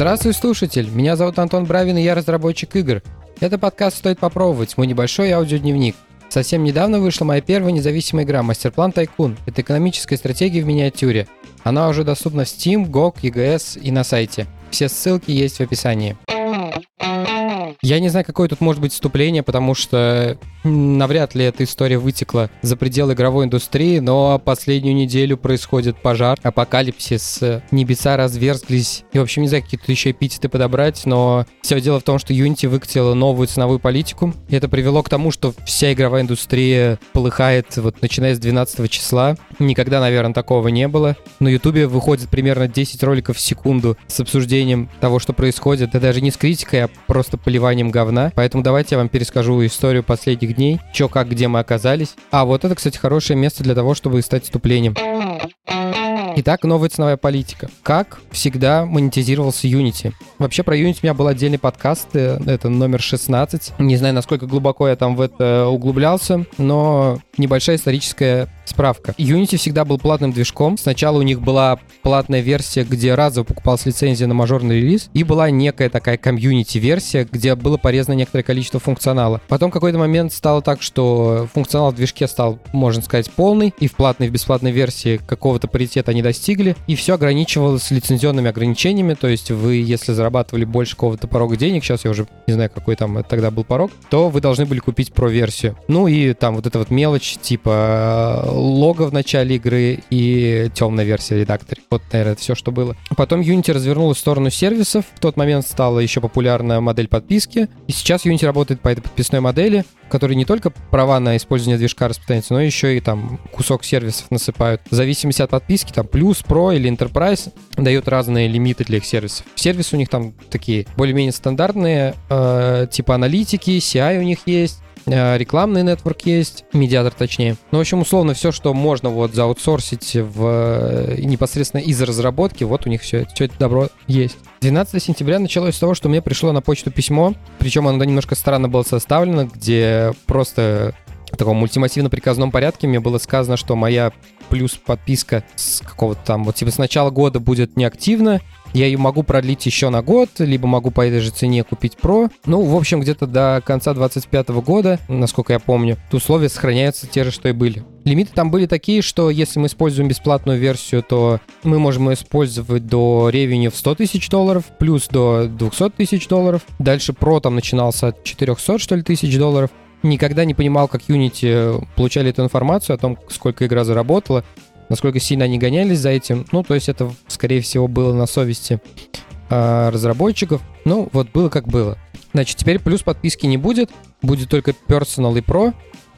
Здравствуй, слушатель! Меня зовут Антон Бравин, и я разработчик игр. Это подкаст «Стоит попробовать», мой небольшой аудиодневник. Совсем недавно вышла моя первая независимая игра «Мастерплан Тайкун». Это экономическая стратегия в миниатюре. Она уже доступна в Steam, GOG, EGS и на сайте. Все ссылки есть в описании. Я не знаю, какое тут может быть вступление, потому что навряд ли эта история вытекла за пределы игровой индустрии, но последнюю неделю происходит пожар, апокалипсис, небеса разверзлись. И, в общем, не знаю, какие тут еще эпитеты подобрать, но все дело в том, что Unity выкатила новую ценовую политику. И это привело к тому, что вся игровая индустрия полыхает, вот начиная с 12 числа. Никогда, наверное, такого не было. На Ютубе выходит примерно 10 роликов в секунду с обсуждением того, что происходит. Это даже не с критикой, а просто поливанием говна. Поэтому давайте я вам перескажу историю последних этих дней, чё, как, где мы оказались. А вот это, кстати, хорошее место для того, чтобы стать вступлением. Итак, новая ценовая политика. Как всегда монетизировался Unity? Вообще про Unity у меня был отдельный подкаст, э, это номер 16. Не знаю, насколько глубоко я там в это углублялся, но небольшая историческая Справка. Unity всегда был платным движком. Сначала у них была платная версия, где разово покупалась лицензия на мажорный релиз, и была некая такая комьюнити-версия, где было порезано некоторое количество функционала. Потом какой-то момент стало так, что функционал в движке стал, можно сказать, полный, и в платной и в бесплатной версии какого-то паритета они достигли, и все ограничивалось лицензионными ограничениями, то есть вы, если зарабатывали больше какого-то порога денег, сейчас я уже не знаю, какой там тогда был порог, то вы должны были купить про-версию. Ну и там вот эта вот мелочь, типа лого в начале игры и темная версия редактора. Вот, наверное, это все, что было. Потом Unity развернулась в сторону сервисов. В тот момент стала еще популярная модель подписки. И сейчас Unity работает по этой подписной модели, которые не только права на использование движка распространяются, но еще и там кусок сервисов насыпают. В зависимости от подписки, там плюс, про или enterprise дают разные лимиты для их сервисов. Сервисы у них там такие более-менее стандартные, э, типа аналитики, CI у них есть, рекламный нетворк есть, медиатор точнее. Ну, в общем, условно, все, что можно вот заутсорсить в, э, непосредственно из разработки, вот у них все, все это добро есть. 12 сентября началось с того, что мне пришло на почту письмо, причем оно немножко странно было составлено, где просто в таком мультимассивно-приказном порядке мне было сказано, что моя плюс подписка с какого-то там, вот типа с начала года будет неактивна, я ее могу продлить еще на год, либо могу по этой же цене купить Pro. Ну, в общем, где-то до конца 2025 года, насколько я помню, условия сохраняются те же, что и были. Лимиты там были такие, что если мы используем бесплатную версию, то мы можем ее использовать до ревеню в 100 тысяч долларов, плюс до 200 тысяч долларов. Дальше Pro там начинался от 400, что ли, тысяч долларов. Никогда не понимал, как Unity получали эту информацию о том, сколько игра заработала насколько сильно они гонялись за этим. Ну, то есть это, скорее всего, было на совести э, разработчиков. Ну, вот было как было. Значит, теперь плюс подписки не будет. Будет только Personal и Pro,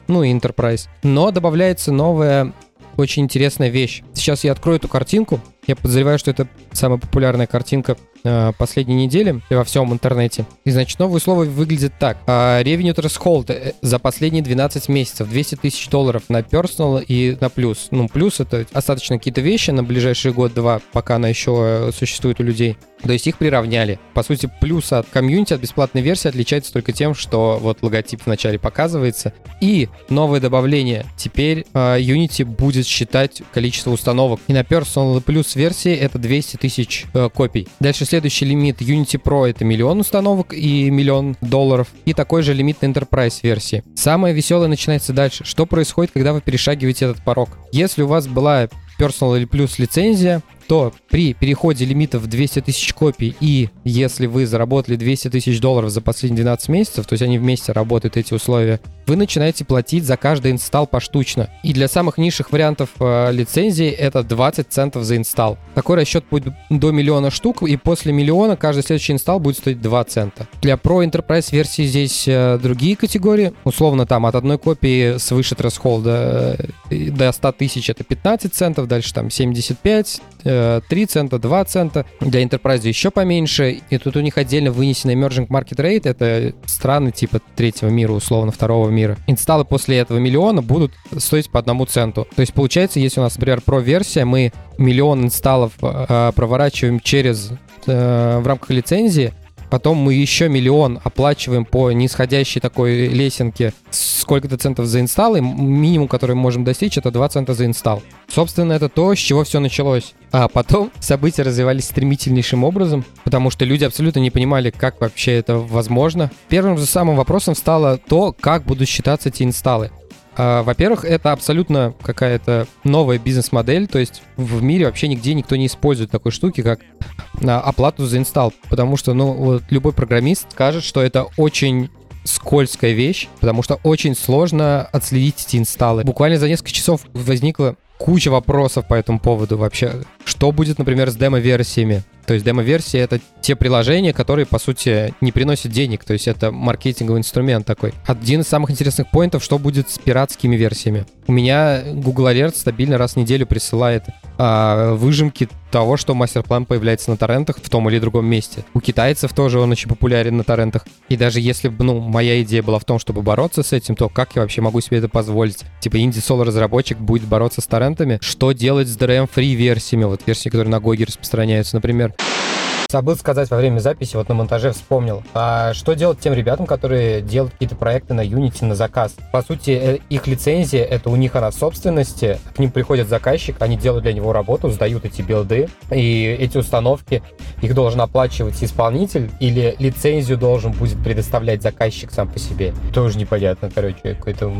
ну и Enterprise. Но добавляется новая очень интересная вещь. Сейчас я открою эту картинку. Я подозреваю, что это самая популярная картинка э, последней недели во всем интернете. И, значит, новое слово выглядит так. Э, revenue threshold э, за последние 12 месяцев 200 тысяч долларов на personal и на плюс. Ну, плюс это остаточно какие-то вещи на ближайший год-два, пока она еще э, существует у людей. То есть их приравняли. По сути, плюс от комьюнити, от бесплатной версии отличается только тем, что вот логотип вначале показывается. И новое добавление. Теперь э, Unity будет считать количество установок. И на Personal Plus версии это 200 тысяч э, копий. Дальше следующий лимит Unity Pro это миллион установок и миллион долларов. И такой же лимит на Enterprise версии. Самое веселое начинается дальше. Что происходит, когда вы перешагиваете этот порог? Если у вас была Personal или Plus лицензия, то при переходе лимита в 200 тысяч копий и если вы заработали 200 тысяч долларов за последние 12 месяцев, то есть они вместе работают, эти условия, вы начинаете платить за каждый инсталл поштучно. И для самых низших вариантов э, лицензии это 20 центов за инсталл. Такой расчет будет до миллиона штук, и после миллиона каждый следующий инсталл будет стоить 2 цента. Для Pro Enterprise версии здесь э, другие категории. Условно там от одной копии свыше threshold э, до 100 тысяч это 15 центов, дальше там 75, 3 э, цента, 2 цента. Для Enterprise еще поменьше. И тут у них отдельно вынесен Emerging Market Rate. Это страны типа третьего мира, условно, второго мира. Инсталлы после этого миллиона будут стоить по одному центу. То есть получается, если у нас, например, Pro-версия, мы миллион инсталлов э, проворачиваем через э, в рамках лицензии, потом мы еще миллион оплачиваем по нисходящей такой лесенке сколько-то центов за инсталл, и минимум, который мы можем достичь, это 2 цента за инсталл. Собственно, это то, с чего все началось. А потом события развивались стремительнейшим образом, потому что люди абсолютно не понимали, как вообще это возможно. Первым же самым вопросом стало то, как будут считаться эти инсталлы. А, во-первых, это абсолютно какая-то новая бизнес-модель, то есть в мире вообще нигде никто не использует такой штуки, как а, оплату за инсталл, потому что, ну, вот любой программист скажет, что это очень скользкая вещь, потому что очень сложно отследить эти инсталлы. Буквально за несколько часов возникла куча вопросов по этому поводу вообще. Что будет, например, с демо-версиями? То есть демо-версии — это те приложения, которые, по сути, не приносят денег. То есть это маркетинговый инструмент такой. Один из самых интересных поинтов, что будет с пиратскими версиями. У меня Google Alert стабильно раз в неделю присылает а, выжимки того, что мастер-план появляется на торрентах в том или другом месте. У китайцев тоже он очень популярен на торрентах. И даже если бы, ну, моя идея была в том, чтобы бороться с этим, то как я вообще могу себе это позволить? Типа инди-соло разработчик будет бороться с торрентами. Что делать с DRM-free версиями? Вот версии, которые на Гоге распространяются, например. Забыл сказать во время записи, вот на монтаже вспомнил. А что делать тем ребятам, которые делают какие-то проекты на Unity на заказ? По сути, э, их лицензия, это у них она собственности, к ним приходит заказчик, они делают для него работу, сдают эти билды, и эти установки, их должен оплачивать исполнитель, или лицензию должен будет предоставлять заказчик сам по себе. Тоже непонятно, короче, какой-то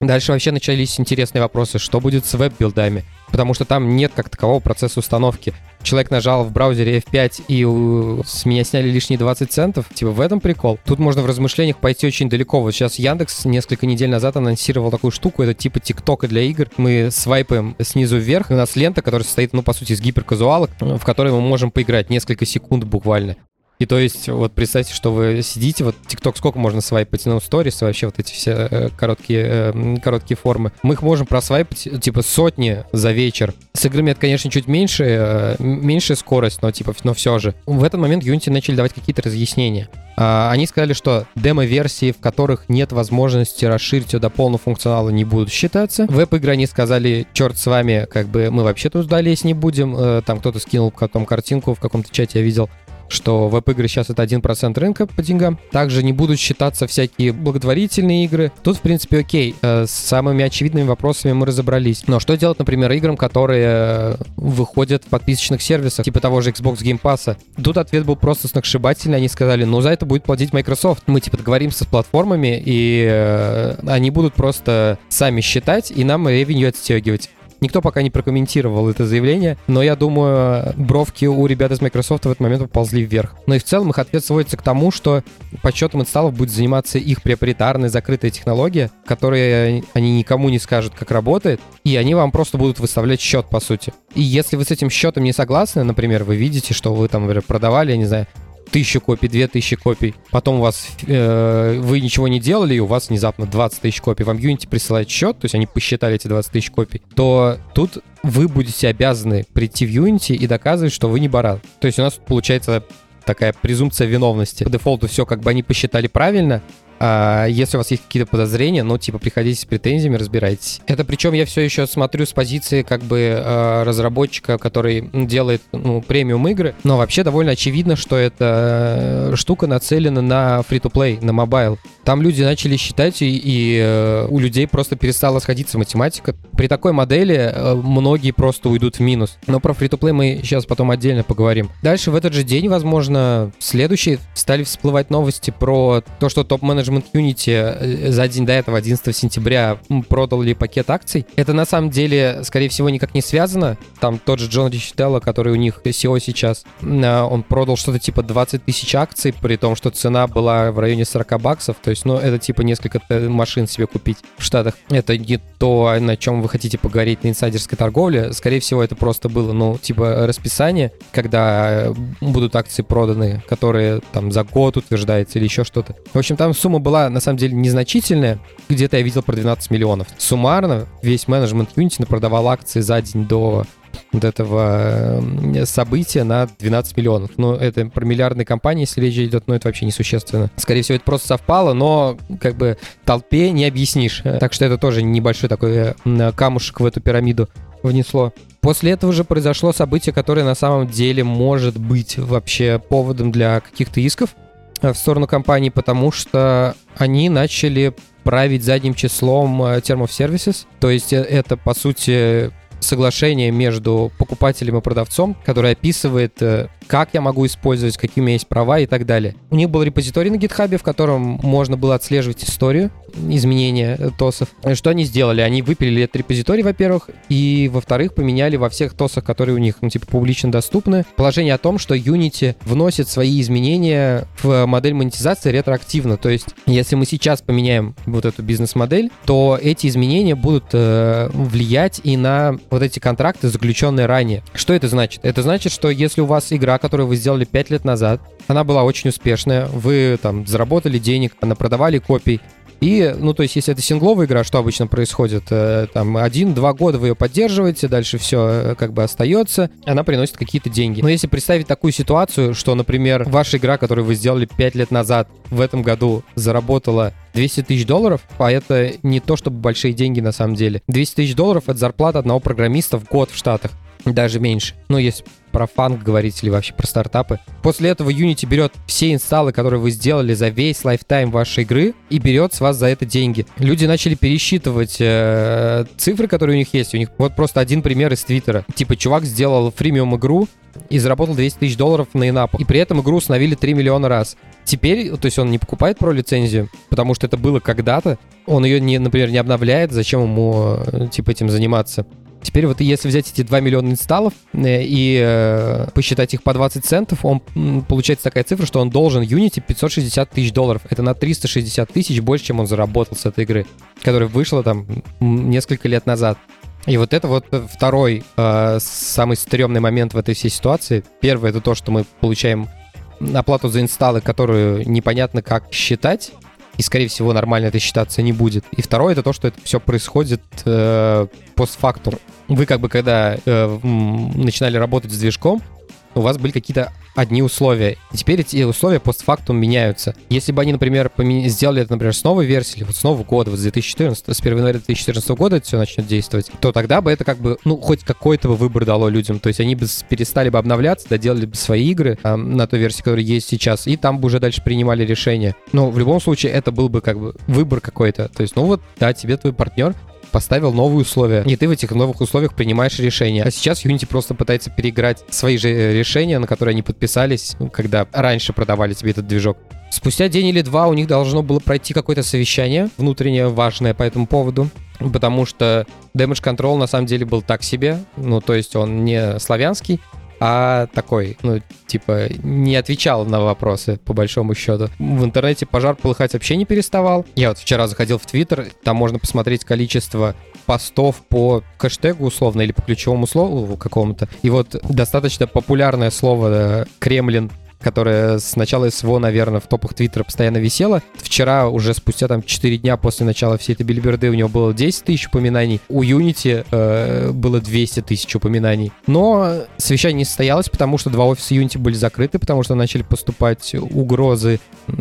Дальше вообще начались интересные вопросы, что будет с веб-билдами, потому что там нет как такового процесса установки. Человек нажал в браузере F5 и у... с меня сняли лишние 20 центов. Типа в этом прикол. Тут можно в размышлениях пойти очень далеко. Вот сейчас Яндекс несколько недель назад анонсировал такую штуку, это типа ТикТока для игр. Мы свайпаем снизу вверх, и у нас лента, которая состоит, ну, по сути, из гиперказуалок, в которой мы можем поиграть несколько секунд буквально. И то есть, вот представьте, что вы сидите, вот ТикТок сколько можно свайпать, ну, сторис, вообще вот эти все э, короткие, э, короткие формы. Мы их можем просвайпать, типа, сотни за вечер. С играми это, конечно, чуть меньше, э, меньшая скорость, но, типа, но все же. В этот момент Unity начали давать какие-то разъяснения. А, они сказали, что демо-версии, в которых нет возможности расширить ее до полного функционала, не будут считаться. Веб-игры они сказали, черт с вами, как бы мы вообще туда лезть не будем. Э, там кто-то скинул потом картинку в каком-то чате, я видел, что веб-игры сейчас это 1% рынка по деньгам. Также не будут считаться всякие благотворительные игры. Тут, в принципе, окей. Э, с самыми очевидными вопросами мы разобрались. Но что делать, например, играм, которые э, выходят в подписочных сервисах, типа того же Xbox Game Pass? Тут ответ был просто сногсшибательный. Они сказали, ну, за это будет платить Microsoft. Мы, типа, договоримся с платформами, и э, они будут просто сами считать, и нам ревеню отстегивать. Никто пока не прокомментировал это заявление, но я думаю, бровки у ребят из Microsoft в этот момент поползли вверх. Но и в целом их ответ сводится к тому, что подсчетом инсталлов будет заниматься их проприетарная закрытая технология, которая они никому не скажут, как работает, и они вам просто будут выставлять счет, по сути. И если вы с этим счетом не согласны, например, вы видите, что вы там, например, продавали, я не знаю, тысячу копий, две тысячи копий, потом у вас э, вы ничего не делали, и у вас внезапно 20 тысяч копий, вам Unity присылает счет, то есть они посчитали эти 20 тысяч копий, то тут вы будете обязаны прийти в Unity и доказывать, что вы не баран. То есть у нас получается такая презумпция виновности. По дефолту все как бы они посчитали правильно, а если у вас есть какие-то подозрения, ну, типа, приходите с претензиями, разбирайтесь. Это причем я все еще смотрю с позиции как бы э, разработчика, который делает ну, премиум игры, но вообще довольно очевидно, что эта э, штука нацелена на free-to-play, на mobile. Там люди начали считать, и, и э, у людей просто перестала сходиться математика. При такой модели многие просто уйдут в минус. Но про free-to-play мы сейчас потом отдельно поговорим. Дальше в этот же день, возможно, следующие стали всплывать новости про то, что топ-менеджер, менеджмент Unity э, за день до этого, 11 сентября, продал ли пакет акций. Это на самом деле, скорее всего, никак не связано. Там тот же Джон Ричителло, который у них SEO сейчас, э, он продал что-то типа 20 тысяч акций, при том, что цена была в районе 40 баксов. То есть, ну, это типа несколько машин себе купить в Штатах. Это не то, на чем вы хотите поговорить на инсайдерской торговле. Скорее всего, это просто было, ну, типа расписание, когда э, будут акции проданы, которые там за год утверждается или еще что-то. В общем, там сумма была на самом деле незначительная. Где-то я видел про 12 миллионов. Суммарно весь менеджмент Unity продавал акции за день до вот этого э, события на 12 миллионов. Ну, это про миллиардные компании, если речь идет, но это вообще несущественно. Скорее всего, это просто совпало, но как бы толпе не объяснишь. Так что это тоже небольшой такой э, камушек в эту пирамиду внесло. После этого же произошло событие, которое на самом деле может быть вообще поводом для каких-то исков в сторону компании, потому что они начали править задним числом термов Services. То есть это, по сути, соглашение между покупателем и продавцом, которое описывает, э, как я могу использовать, какие у меня есть права и так далее. У них был репозиторий на GitHub, в котором можно было отслеживать историю изменения ТОСов. Что они сделали? Они выпилили этот репозиторий, во-первых, и, во-вторых, поменяли во всех ТОСах, которые у них, ну, типа, публично доступны, положение о том, что Unity вносит свои изменения в модель монетизации ретроактивно. То есть, если мы сейчас поменяем вот эту бизнес-модель, то эти изменения будут э, влиять и на вот эти контракты, заключенные ранее. Что это значит? Это значит, что если у вас игра, которую вы сделали 5 лет назад, она была очень успешная, вы там заработали денег, продавали копий, и, ну, то есть, если это сингловая игра, что обычно происходит? Э, там, один-два года вы ее поддерживаете, дальше все э, как бы остается, она приносит какие-то деньги. Но если представить такую ситуацию, что, например, ваша игра, которую вы сделали 5 лет назад, в этом году заработала 200 тысяч долларов, а это не то чтобы большие деньги на самом деле. 200 тысяч долларов — это зарплата одного программиста в год в Штатах даже меньше. Ну, если про фанк говорить или вообще про стартапы. После этого Unity берет все инсталлы, которые вы сделали за весь lifetime вашей игры, и берет с вас за это деньги. Люди начали пересчитывать э, цифры, которые у них есть. У них вот просто один пример из Твиттера. Типа, чувак сделал фримиум игру, и заработал 200 тысяч долларов на in-app ах. И при этом игру установили 3 миллиона раз. Теперь, то есть он не покупает Pro лицензию, потому что это было когда-то. Он ее, не, например, не обновляет. Зачем ему, э, типа, этим заниматься? Теперь вот если взять эти 2 миллиона инсталлов э, и э, посчитать их по 20 центов, он получается такая цифра, что он должен Unity 560 тысяч долларов. Это на 360 тысяч больше, чем он заработал с этой игры, которая вышла там несколько лет назад. И вот это вот второй э, самый стрёмный момент в этой всей ситуации. Первый это то, что мы получаем оплату за инсталлы, которую непонятно как считать и, скорее всего, нормально это считаться не будет. И второе, это то, что это все происходит э, постфактум. Вы как бы, когда э, начинали работать с движком, у вас были какие-то одни условия. И теперь эти условия постфактум меняются. Если бы они, например, сделали это, например, с новой версии, вот с нового года, вот с 2014, с 1 января 2014 года это все начнет действовать, то тогда бы это как бы, ну, хоть какой-то бы выбор дало людям. То есть они бы перестали бы обновляться, доделали бы свои игры э, на той версии, которая есть сейчас, и там бы уже дальше принимали решения. Но в любом случае это был бы как бы выбор какой-то. То есть, ну вот, да, тебе твой партнер поставил новые условия, и ты в этих новых условиях принимаешь решения. А сейчас Unity просто пытается переиграть свои же э, решения, на которые они подписались, ну, когда раньше продавали тебе этот движок. Спустя день или два у них должно было пройти какое-то совещание внутреннее, важное по этому поводу, потому что Damage Control на самом деле был так себе, ну, то есть он не славянский, а такой, ну, типа, не отвечал на вопросы, по большому счету. В интернете пожар полыхать вообще не переставал. Я вот вчера заходил в Твиттер, там можно посмотреть количество постов по хэштегу условно или по ключевому слову какому-то. И вот достаточно популярное слово э, «Кремлин» которая с начала СВО, наверное, в топах Твиттера постоянно висела. Вчера, уже спустя там 4 дня после начала всей этой билиберды, у него было 10 тысяч упоминаний. У Unity э, было 200 тысяч упоминаний. Но совещание не состоялось, потому что два офиса Unity были закрыты, потому что начали поступать угрозы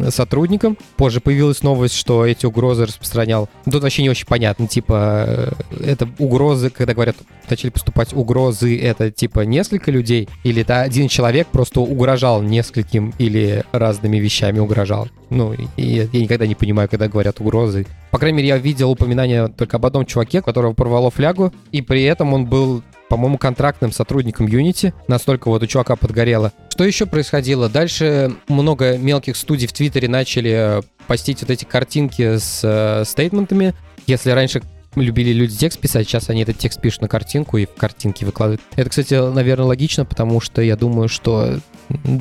сотрудникам. Позже появилась новость, что эти угрозы распространял. Тут вообще не очень понятно, типа, э, это угрозы, когда говорят, начали поступать угрозы, это типа несколько людей, или это один человек просто угрожал несколько нескольким или разными вещами угрожал. Ну, и я никогда не понимаю, когда говорят угрозы. По крайней мере, я видел упоминание только об одном чуваке, которого порвало флягу, и при этом он был по-моему, контрактным сотрудником Unity. Настолько вот у чувака подгорело. Что еще происходило? Дальше много мелких студий в Твиттере начали э, постить вот эти картинки с э, стейтментами. Если раньше любили люди текст писать, сейчас они этот текст пишут на картинку и в картинке выкладывают. Это, кстати, наверное, логично, потому что я думаю, что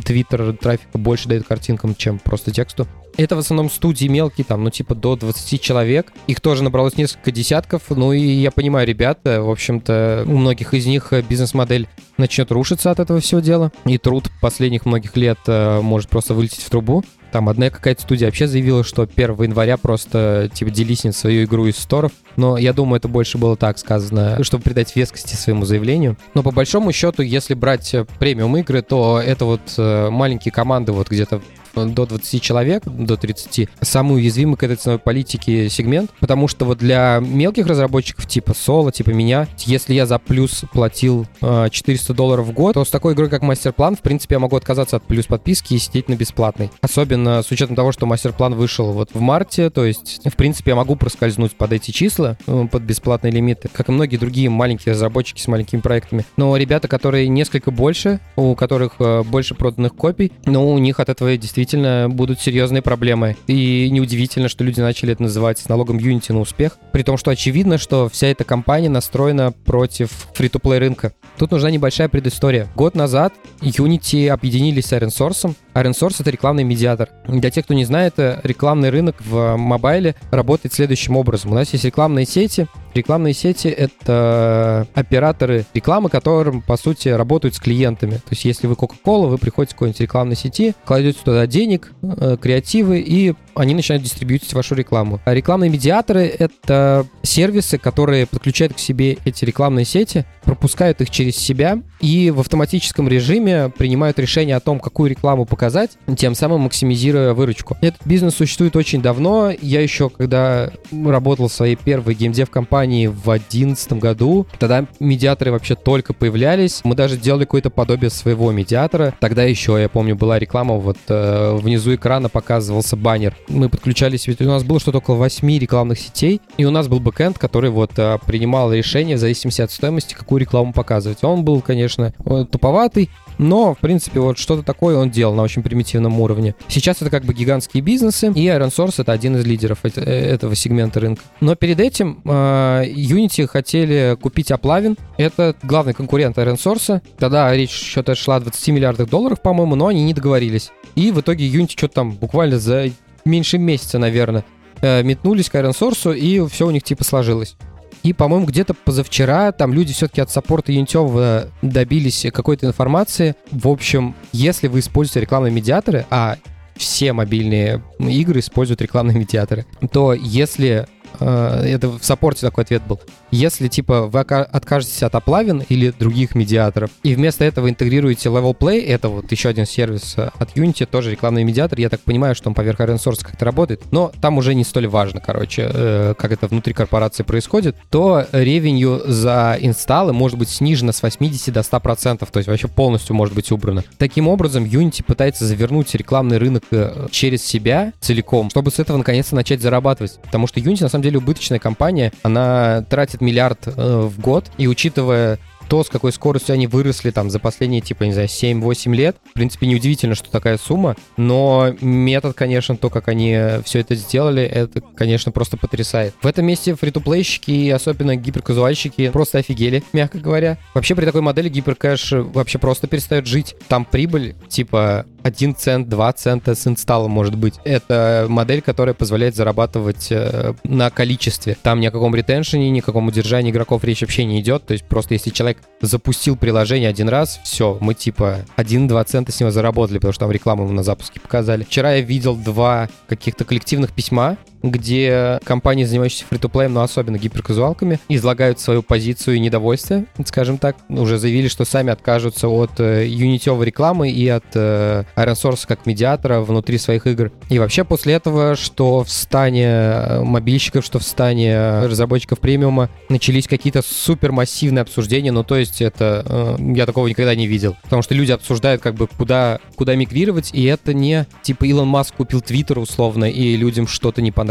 Твиттер трафика больше дает картинкам, чем просто тексту. Это в основном студии мелкие, там, ну, типа до 20 человек. Их тоже набралось несколько десятков. Ну, и я понимаю, ребята, в общем-то, у многих из них бизнес-модель начнет рушиться от этого всего дела. И труд последних многих лет э, может просто вылететь в трубу. Там одна какая-то студия вообще заявила, что 1 января просто, типа, делиснет свою игру из сторов. Но я думаю, это больше было так сказано, чтобы придать вескости своему заявлению. Но по большому счету, если брать премиум игры, то это вот э, маленькие команды вот где-то до 20 человек, до 30, самый уязвимый к этой ценовой политике сегмент, потому что вот для мелких разработчиков типа Соло, типа меня, если я за плюс платил 400 долларов в год, то с такой игрой, как Мастер-план, в принципе, я могу отказаться от плюс подписки и сидеть на бесплатной. Особенно с учетом того, что Мастер-план вышел вот в марте, то есть, в принципе, я могу проскользнуть под эти числа, э, под бесплатные лимиты, как и многие другие маленькие разработчики с маленькими проектами. Но ребята, которые несколько больше, у которых э, больше проданных копий, но у них от этого действительно будут серьезные проблемы. И неудивительно, что люди начали это называть налогом Unity на успех, при том, что очевидно, что вся эта компания настроена против фри-то-плей рынка. Тут нужна небольшая предыстория. Год назад Unity объединились с Iron Source. Source — это рекламный медиатор. Для тех, кто не знает, рекламный рынок в мобайле работает следующим образом. У нас есть рекламные сети, Рекламные сети — это операторы рекламы, которым, по сути, работают с клиентами. То есть если вы Coca-Cola, вы приходите к какой-нибудь рекламной сети, кладете туда денег, э, креативы, и они начинают дистрибьютить вашу рекламу. А рекламные медиаторы — это сервисы, которые подключают к себе эти рекламные сети, пропускают их через себя и в автоматическом режиме принимают решение о том, какую рекламу показать, тем самым максимизируя выручку. Этот бизнес существует очень давно. Я еще, когда работал в своей первой геймдев-компании в 2011 году, тогда медиаторы вообще только появлялись. Мы даже сделали какое-то подобие своего медиатора. Тогда еще, я помню, была реклама, вот э, внизу экрана показывался баннер мы подключались, ведь у нас было что-то около 8 рекламных сетей, и у нас был бэкэнд, который вот а, принимал решение в зависимости от стоимости, какую рекламу показывать. Он был, конечно, туповатый, но, в принципе, вот что-то такое он делал на очень примитивном уровне. Сейчас это как бы гигантские бизнесы, и Iron Source это один из лидеров э, этого сегмента рынка. Но перед этим э, Unity хотели купить Аплавин. Это главный конкурент Iron Source. Тогда речь что-то шла о 20 миллиардах долларов, по-моему, но они не договорились. И в итоге Unity что-то там буквально за меньше месяца, наверное, э, метнулись к Iron Source, и все у них типа сложилось. И, по-моему, где-то позавчера там люди все-таки от саппорта Юнитева добились какой-то информации. В общем, если вы используете рекламные медиаторы, а все мобильные игры используют рекламные медиаторы, то если Э, это в саппорте такой ответ был. Если, типа, вы откажетесь от оплавин или других медиаторов, и вместо этого интегрируете Level Play, это вот еще один сервис э, от Unity, тоже рекламный медиатор, я так понимаю, что он поверх Iron Source как-то работает, но там уже не столь важно, короче, э, как это внутри корпорации происходит, то ревенью за инсталлы может быть снижено с 80 до 100%, то есть вообще полностью может быть убрано. Таким образом, Unity пытается завернуть рекламный рынок через себя целиком, чтобы с этого наконец-то начать зарабатывать, потому что Unity на самом деле убыточная компания, она тратит миллиард э, в год, и учитывая то, с какой скоростью они выросли там за последние, типа, не знаю, 7-8 лет, в принципе, неудивительно, что такая сумма, но метод, конечно, то, как они все это сделали, это, конечно, просто потрясает. В этом месте фри-то-плейщики и особенно гиперказуальщики просто офигели, мягко говоря. Вообще при такой модели гиперкэш вообще просто перестает жить. Там прибыль, типа, 1 цент, 2 цента с инсталлом может быть. Это модель, которая позволяет зарабатывать э, на количестве. Там ни о каком ретеншене, ни о каком удержании игроков речь вообще не идет. То есть просто если человек запустил приложение один раз, все, мы типа 1-2 цента с него заработали, потому что там рекламу на запуске показали. Вчера я видел два каких-то коллективных письма, где компании, занимающиеся фри-то-плеем, но особенно гиперказуалками, излагают свою позицию и недовольство, скажем так. Уже заявили, что сами откажутся от э, юнитевой рекламы и от э, Iron Source как медиатора внутри своих игр. И вообще после этого, что в стане э, мобильщиков, что в стане разработчиков премиума начались какие-то супермассивные обсуждения, ну то есть это я такого никогда не видел. Потому что люди обсуждают как бы куда, куда мигрировать, и это не типа Илон Маск купил Твиттер условно, и людям что-то не понравилось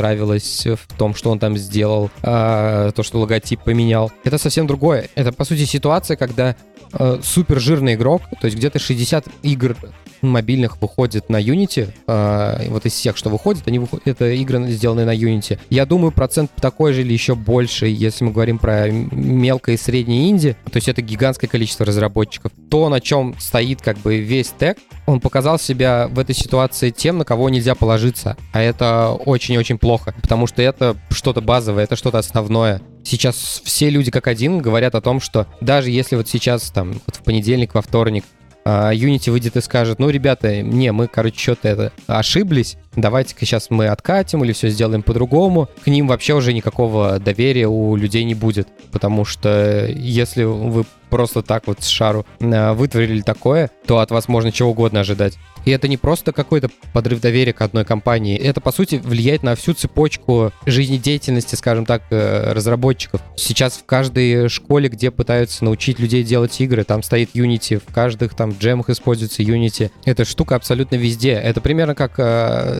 в том, что он там сделал, а, то, что логотип поменял. Это совсем другое. Это, по сути, ситуация, когда э, супер жирный игрок, то есть где-то 60 игр мобильных выходит на Unity, э, вот из всех, что выходит, они выходят, это игры, сделанные на Unity. Я думаю, процент такой же или еще больше, если мы говорим про мелкое и среднее инди, то есть это гигантское количество разработчиков. То, на чем стоит как бы весь тег, он показал себя в этой ситуации тем, на кого нельзя положиться. А это очень-очень потому что это что-то базовое, это что-то основное. Сейчас все люди как один говорят о том, что даже если вот сейчас, там, вот в понедельник, во вторник а, Unity выйдет и скажет, ну, ребята, не, мы, короче, что-то это ошиблись, давайте-ка сейчас мы откатим или все сделаем по-другому, к ним вообще уже никакого доверия у людей не будет. Потому что если вы просто так вот с шару э, вытворили такое, то от вас можно чего угодно ожидать. И это не просто какой-то подрыв доверия к одной компании. Это, по сути, влияет на всю цепочку жизнедеятельности, скажем так, э, разработчиков. Сейчас в каждой школе, где пытаются научить людей делать игры, там стоит Unity, в каждых там джемах используется Unity. Эта штука абсолютно везде. Это примерно как,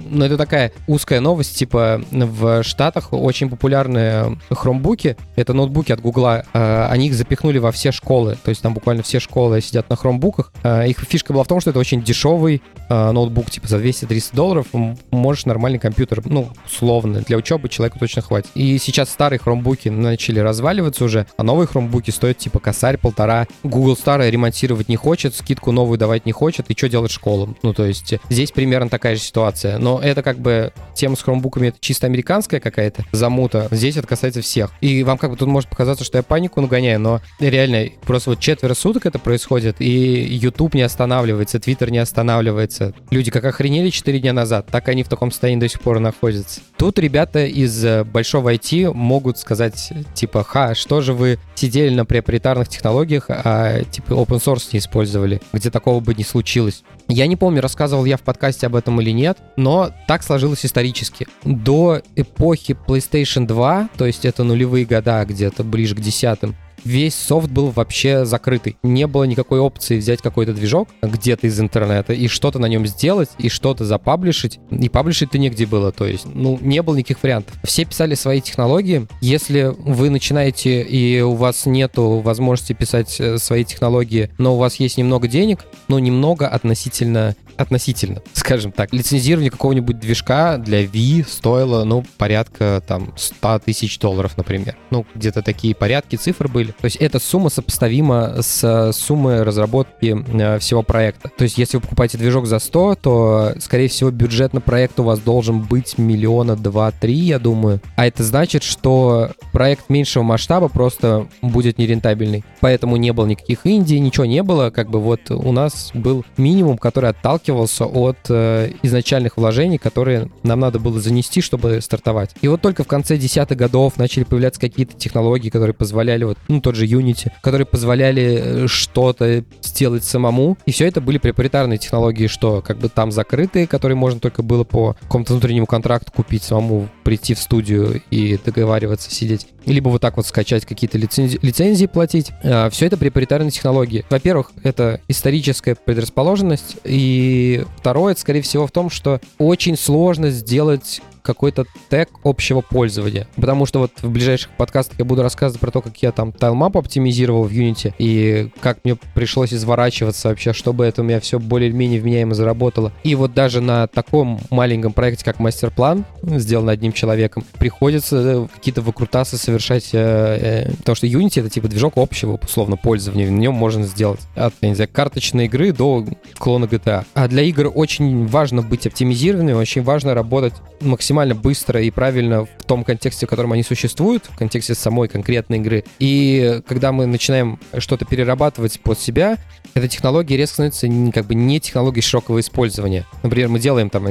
э, ну, это такая узкая новость, типа в Штатах очень популярные хромбуки, это ноутбуки от Гугла, э, они их запихнули во все школы, то есть там буквально все школы сидят на хромбуках. Их фишка была в том, что это очень дешевый э, ноутбук типа за 200-300 долларов, можешь нормальный компьютер, ну, условно, для учебы человеку точно хватит. И сейчас старые хромбуки начали разваливаться уже, а новые хромбуки стоят типа косарь, полтора. Google старые ремонтировать не хочет, скидку новую давать не хочет, и что делать школам? Ну, то есть здесь примерно такая же ситуация. Но это как бы тема с хромбуками, это чисто американская какая-то замута. Здесь это касается всех. И вам как бы тут может показаться, что я панику нагоняю, но реально просто вот четверо суток это происходит, и YouTube не останавливается, Twitter не останавливается, люди как охренели 4 дня назад, так они в таком состоянии до сих пор находятся. Тут ребята из э, большого IT могут сказать, типа, ха, что же вы сидели на проприетарных технологиях, а типа open source не использовали, где такого бы не случилось. Я не помню, рассказывал я в подкасте об этом или нет, но так сложилось исторически. До эпохи PlayStation 2, то есть это нулевые года, где-то ближе к десятым, весь софт был вообще закрытый. Не было никакой опции взять какой-то движок где-то из интернета и что-то на нем сделать, и что-то запаблишить. И паблишить-то негде было, то есть, ну, не было никаких вариантов. Все писали свои технологии. Если вы начинаете и у вас нету возможности писать э, свои технологии, но у вас есть немного денег, ну, немного относительно относительно, скажем так. Лицензирование какого-нибудь движка для V стоило, ну, порядка там 100 тысяч долларов, например. Ну, где-то такие порядки цифр были. То есть эта сумма сопоставима с суммой разработки э, всего проекта. То есть если вы покупаете движок за 100, то, скорее всего, бюджет на проект у вас должен быть миллиона два-три, я думаю. А это значит, что проект меньшего масштаба просто будет нерентабельный. Поэтому не было никаких Индий, ничего не было. Как бы вот у нас был минимум, который отталкивался от э, изначальных вложений, которые нам надо было занести, чтобы стартовать. И вот только в конце десятых годов начали появляться какие-то технологии, которые позволяли вот, ну, тот же Unity, которые позволяли э, что-то сделать самому. И все это были проприетарные технологии, что как бы там закрытые, которые можно только было по какому-то внутреннему контракту купить самому, прийти в студию и договариваться, сидеть. Либо вот так вот скачать какие-то лицензии, лицензии платить. А, все это проприетарные технологии. Во-первых, это историческая предрасположенность. И второе, это, скорее всего, в том, что очень сложно сделать какой-то тег общего пользования. Потому что вот в ближайших подкастах я буду рассказывать про то, как я там тайлмап оптимизировал в Unity и как мне пришлось изворачиваться вообще, чтобы это у меня все более-менее вменяемо заработало. И вот даже на таком маленьком проекте, как мастер-план, сделанный одним человеком, приходится э, какие-то выкрутасы совершать, э, э, потому что Unity это типа движок общего, условно, пользования. На нем можно сделать от, я не знаю, карточной игры до клона GTA. А для игр очень важно быть оптимизированным, очень важно работать максимально максимально быстро и правильно в том контексте, в котором они существуют, в контексте самой конкретной игры. И когда мы начинаем что-то перерабатывать под себя, эта технология резко становится как бы не технологией широкого использования. Например, мы делаем там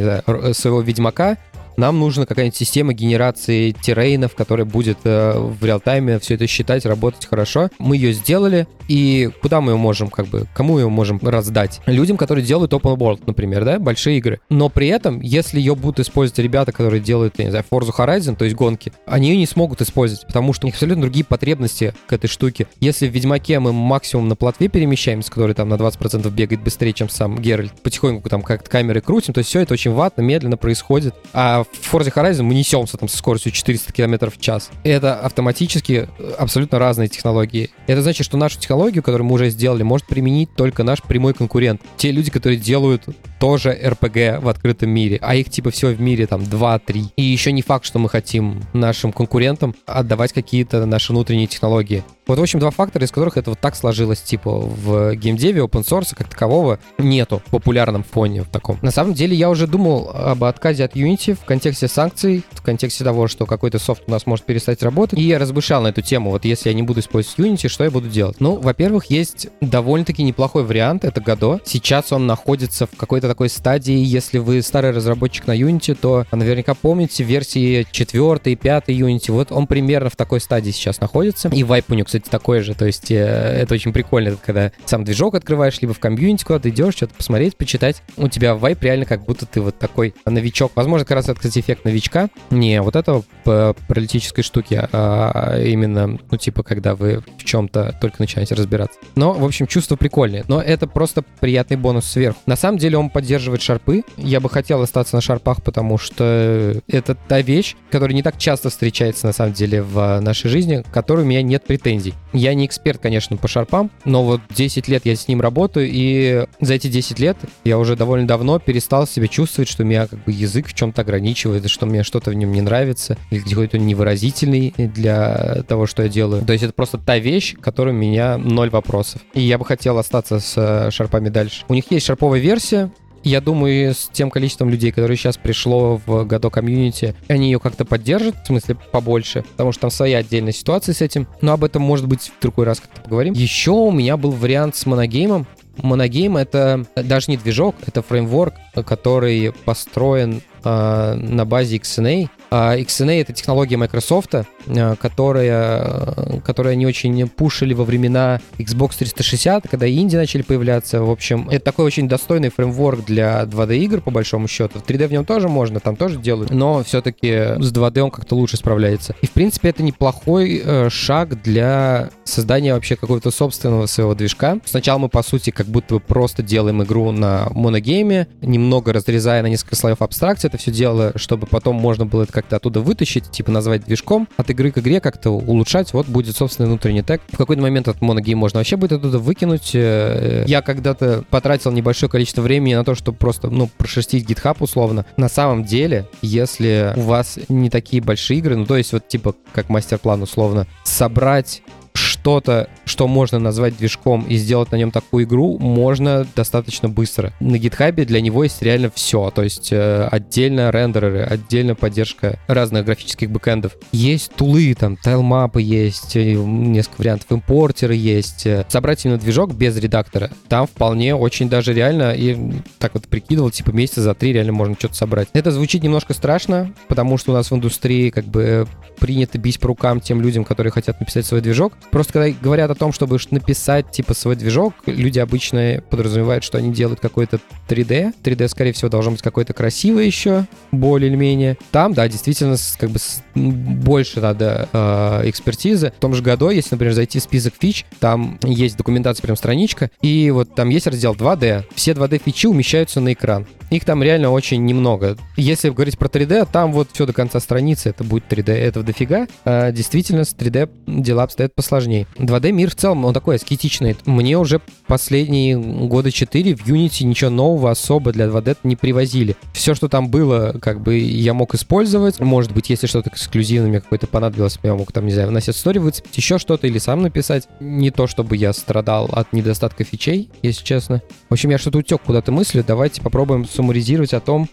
своего Ведьмака, нам нужна какая-нибудь система генерации террейнов, которая будет э, в реал-тайме все это считать, работать хорошо. Мы ее сделали, и куда мы ее можем, как бы, кому ее можем раздать? Людям, которые делают open world, например, да, большие игры. Но при этом, если ее будут использовать ребята, которые делают, не знаю, Forza Horizon, то есть гонки, они ее не смогут использовать, потому что у них абсолютно другие потребности к этой штуке. Если в Ведьмаке мы максимум на плотве перемещаемся, который там на 20% бегает быстрее, чем сам Геральт, потихоньку там как-то камеры крутим, то есть все это очень ватно, медленно происходит. А в Forza Horizon мы несемся там со скоростью 400 км в час. Это автоматически э, абсолютно разные технологии. Это значит, что нашу технологию, которую мы уже сделали, может применить только наш прямой конкурент. Те люди, которые делают тоже RPG в открытом мире, а их типа всего в мире там 2-3. И еще не факт, что мы хотим нашим конкурентам отдавать какие-то наши внутренние технологии. Вот, в общем, два фактора, из которых это вот так сложилось. Типа в геймдеве open source как такового нету в популярном фоне в таком. На самом деле я уже думал об отказе от Unity в контексте санкций, в контексте того, что какой-то софт у нас может перестать работать. И я размышлял на эту тему. Вот если я не буду использовать Unity, что я буду делать? Ну, во-первых, есть довольно-таки неплохой вариант. Это Godot. Сейчас он находится в какой-то такой стадии. Если вы старый разработчик на Unity, то наверняка помните версии 4 и 5 Unity. Вот он примерно в такой стадии сейчас находится. И вайп у него, кстати, такой же. То есть э, это очень прикольно, когда сам движок открываешь, либо в комьюнити куда-то идешь, что-то посмотреть, почитать. У тебя вайп реально как будто ты вот такой новичок. Возможно, как раз это, кстати, эффект новичка. Не вот этого паралитической штуки, а именно, ну, типа, когда вы в чем-то только начинаете разбираться. Но, в общем, чувство прикольное. Но это просто приятный бонус сверху. На самом деле он поддерживает шарпы. Я бы хотел остаться на шарпах, потому что это та вещь, которая не так часто встречается, на самом деле, в нашей жизни, к которой у меня нет претензий. Я не эксперт, конечно, по шарпам, но вот 10 лет я с ним работаю, и за эти 10 лет я уже довольно давно перестал себя чувствовать, что меня как бы язык в чем-то ограничивает, что мне что-то в нем не нравится, или какой-то невыразительный для того, что я делаю. То есть это просто та вещь, которая у меня ноль вопросов. И я бы хотел остаться с э, шарпами дальше. У них есть шарповая версия, я думаю, с тем количеством людей, которые сейчас пришло в Godot комьюнити, они ее как-то поддержат, в смысле побольше, потому что там своя отдельная ситуация с этим. Но об этом, может быть, в другой раз как-то поговорим. Еще у меня был вариант с моногеймом. Моногейм — это даже не движок, это фреймворк, который построен э, на базе XNA. А XNA — это технология Microsoft, э, которая, которая они очень пушили во времена Xbox 360, когда инди начали появляться. В общем, это такой очень достойный фреймворк для 2D-игр, по большому счету. В 3D в нем тоже можно, там тоже делают, но все-таки с 2D он как-то лучше справляется. И, в принципе, это неплохой э, шаг для создания вообще какого-то собственного своего движка. Сначала мы, по сути, как будто бы просто делаем игру на моногейме, немного разрезая на несколько слоев абстракции это все дело, чтобы потом можно было это как-то оттуда вытащить, типа назвать движком, от игры к игре как-то улучшать, вот будет собственный внутренний тег. В какой-то момент этот моногейм можно вообще будет оттуда выкинуть. Э, я когда-то потратил небольшое количество времени на то, чтобы просто, ну, прошерстить GitHub условно. На самом деле, если у вас не такие большие игры, ну, то есть вот типа как мастер-план условно, собрать что-то, что можно назвать движком и сделать на нем такую игру, можно достаточно быстро. На гитхабе для него есть реально все. То есть э, отдельно рендереры, отдельно поддержка разных графических бэкэндов. Есть тулы, там, тайлмапы есть, несколько вариантов, импортеры есть. Собрать именно движок без редактора, там вполне очень даже реально, и так вот прикидывал, типа месяца за три реально можно что-то собрать. Это звучит немножко страшно, потому что у нас в индустрии как бы принято бить по рукам тем людям, которые хотят написать свой движок. Просто когда говорят о том, чтобы написать типа свой движок, люди обычно подразумевают, что они делают какой-то 3D. 3D, скорее всего, должно быть какой-то красивый еще, более или менее. Там, да, действительно, как бы больше надо э, экспертизы. В том же году, если, например, зайти в список фич, там есть документация, прям страничка, и вот там есть раздел 2D. Все 2D фичи умещаются на экран. Их там реально очень немного. Если говорить про 3D, там вот все до конца страницы, это будет 3D, этого дофига. А действительно, с 3D дела обстоят посложнее. 2D мир в целом, он такой аскетичный. Мне уже последние года 4 в Unity ничего нового особо для 2D не привозили. Все, что там было, как бы я мог использовать. Может быть, если что-то эксклюзивное мне какое-то понадобилось, я мог там, не знаю, на story выцепить, еще что-то или сам написать. Не то, чтобы я страдал от недостатка фичей, если честно. В общем, я что-то утек куда-то мысли. Давайте попробуем суммаризировать о том,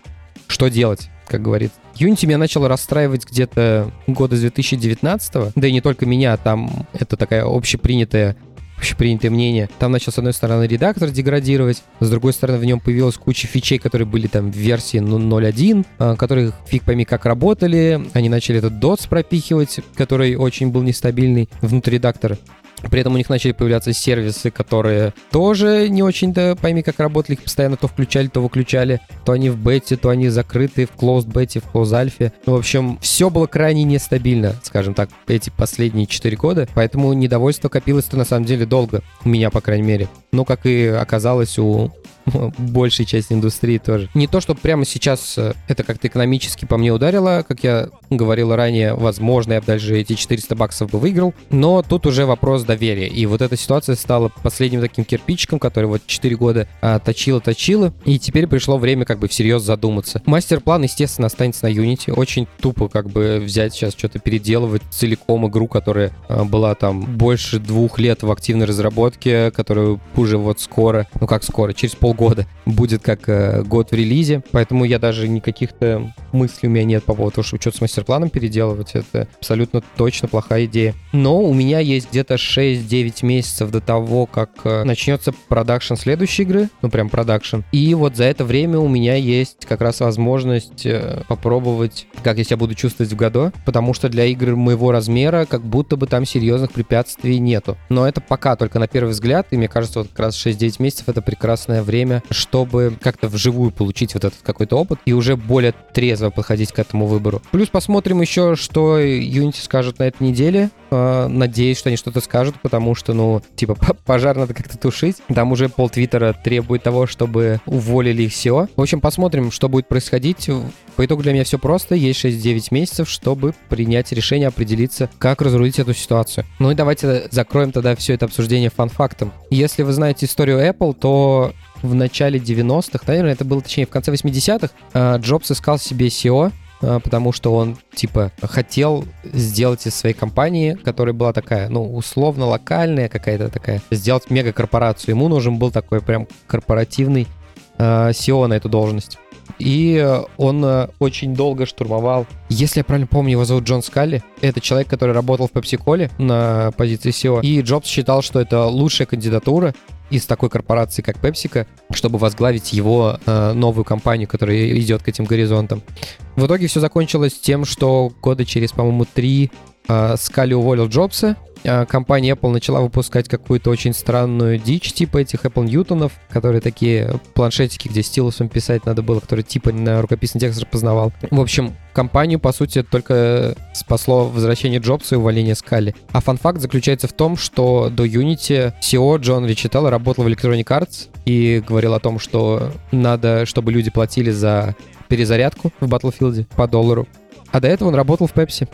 что делать, как говорится. Unity меня начало расстраивать где-то года с 2019 да и не только меня, там это такая общепринятая общепринятое мнение. Там начал, с одной стороны, редактор деградировать, с другой стороны, в нем появилась куча фичей, которые были там в версии 0.1, а, которые фиг пойми как работали. Они начали этот DOTS пропихивать, который очень был нестабильный внутри редактора. При этом у них начали появляться сервисы, которые тоже не очень-то пойми, как работали. Их постоянно то включали, то выключали. То они в бете, то они закрыты в closed бете, в closed альфе. Ну, в общем, все было крайне нестабильно, скажем так, эти последние 4 года. Поэтому недовольство копилось-то на самом деле долго. У меня, по крайней мере. Ну, как и оказалось у большей части индустрии тоже. Не то, что прямо сейчас э, это как-то экономически по мне ударило, как я говорил ранее, возможно, я бы даже эти 400 баксов бы выиграл, но тут уже вопрос доверия. И вот эта ситуация стала последним таким кирпичиком, который вот 4 года а, точила-точила, и теперь пришло время как бы всерьез задуматься. Мастер-план, естественно, останется на Unity. Очень тупо как бы взять сейчас что-то переделывать целиком игру, которая а, была там больше двух лет в активной разработке, которую уже вот скоро, ну как скоро, через пол полгода будет как э, год в релизе, поэтому я даже никаких-то мыслей у меня нет по поводу того, чтобы что-то с мастер-планом переделывать. Это абсолютно точно плохая идея. Но у меня есть где-то 6-9 месяцев до того, как э, начнется продакшн следующей игры, ну прям продакшн. И вот за это время у меня есть как раз возможность э, попробовать, как я себя буду чувствовать в году, потому что для игр моего размера как будто бы там серьезных препятствий нету. Но это пока только на первый взгляд, и мне кажется, вот как раз 6-9 месяцев это прекрасное время чтобы как-то вживую получить вот этот какой-то опыт и уже более трезво подходить к этому выбору. Плюс посмотрим еще, что Unity скажут на этой неделе. А, надеюсь, что они что-то скажут, потому что, ну, типа, пожар надо как-то тушить. Там уже пол Твиттера требует того, чтобы уволили их SEO. В общем, посмотрим, что будет происходить. По итогу для меня все просто. Есть 6-9 месяцев, чтобы принять решение, определиться, как разрулить эту ситуацию. Ну и давайте закроем тогда все это обсуждение фан-фактом. Если вы знаете историю Apple, то в начале 90-х, наверное, это было, точнее, в конце 80-х, а, Джобс искал себе SEO, а, потому что он, типа, хотел сделать из своей компании, которая была такая, ну, условно локальная какая-то такая, сделать мегакорпорацию. Ему нужен был такой прям корпоративный SEO на эту должность. И он э, очень долго штурмовал. Если я правильно помню, его зовут Джон Скалли. Это человек, который работал в Pepsi-Cola на позиции SEO. И Джобс считал, что это лучшая кандидатура из такой корпорации, как PepsiCo, чтобы возглавить его э, новую компанию, которая идет к этим горизонтам. В итоге все закончилось тем, что года через, по-моему, три э, Скали уволил Джобса, компания Apple начала выпускать какую-то очень странную дичь, типа этих Apple Ньютонов, которые такие планшетики, где стилусом писать надо было, которые типа на рукописный текст распознавал. В общем, компанию, по сути, только спасло возвращение Джобса и увольнение Скали. А фан-факт заключается в том, что до Unity CEO Джон Ричителло работал в Electronic Arts и говорил о том, что надо, чтобы люди платили за перезарядку в Battlefield по доллару. А до этого он работал в Pepsi.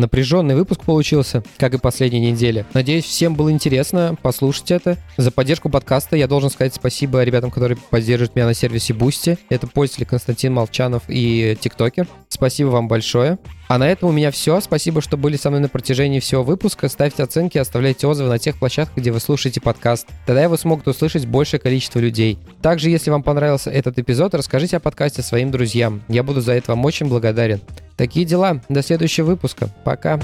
Напряженный выпуск получился, как и последней неделе. Надеюсь, всем было интересно послушать это. За поддержку подкаста я должен сказать спасибо ребятам, которые поддерживают меня на сервисе Boosty. Это пользователи Константин Молчанов и ТикТокер. Спасибо вам большое. А на этом у меня все. Спасибо, что были со мной на протяжении всего выпуска. Ставьте оценки, оставляйте отзывы на тех площадках, где вы слушаете подкаст. Тогда его смогут услышать большее количество людей. Также, если вам понравился этот эпизод, расскажите о подкасте своим друзьям. Я буду за это вам очень благодарен. Такие дела. До следующего выпуска. Пока.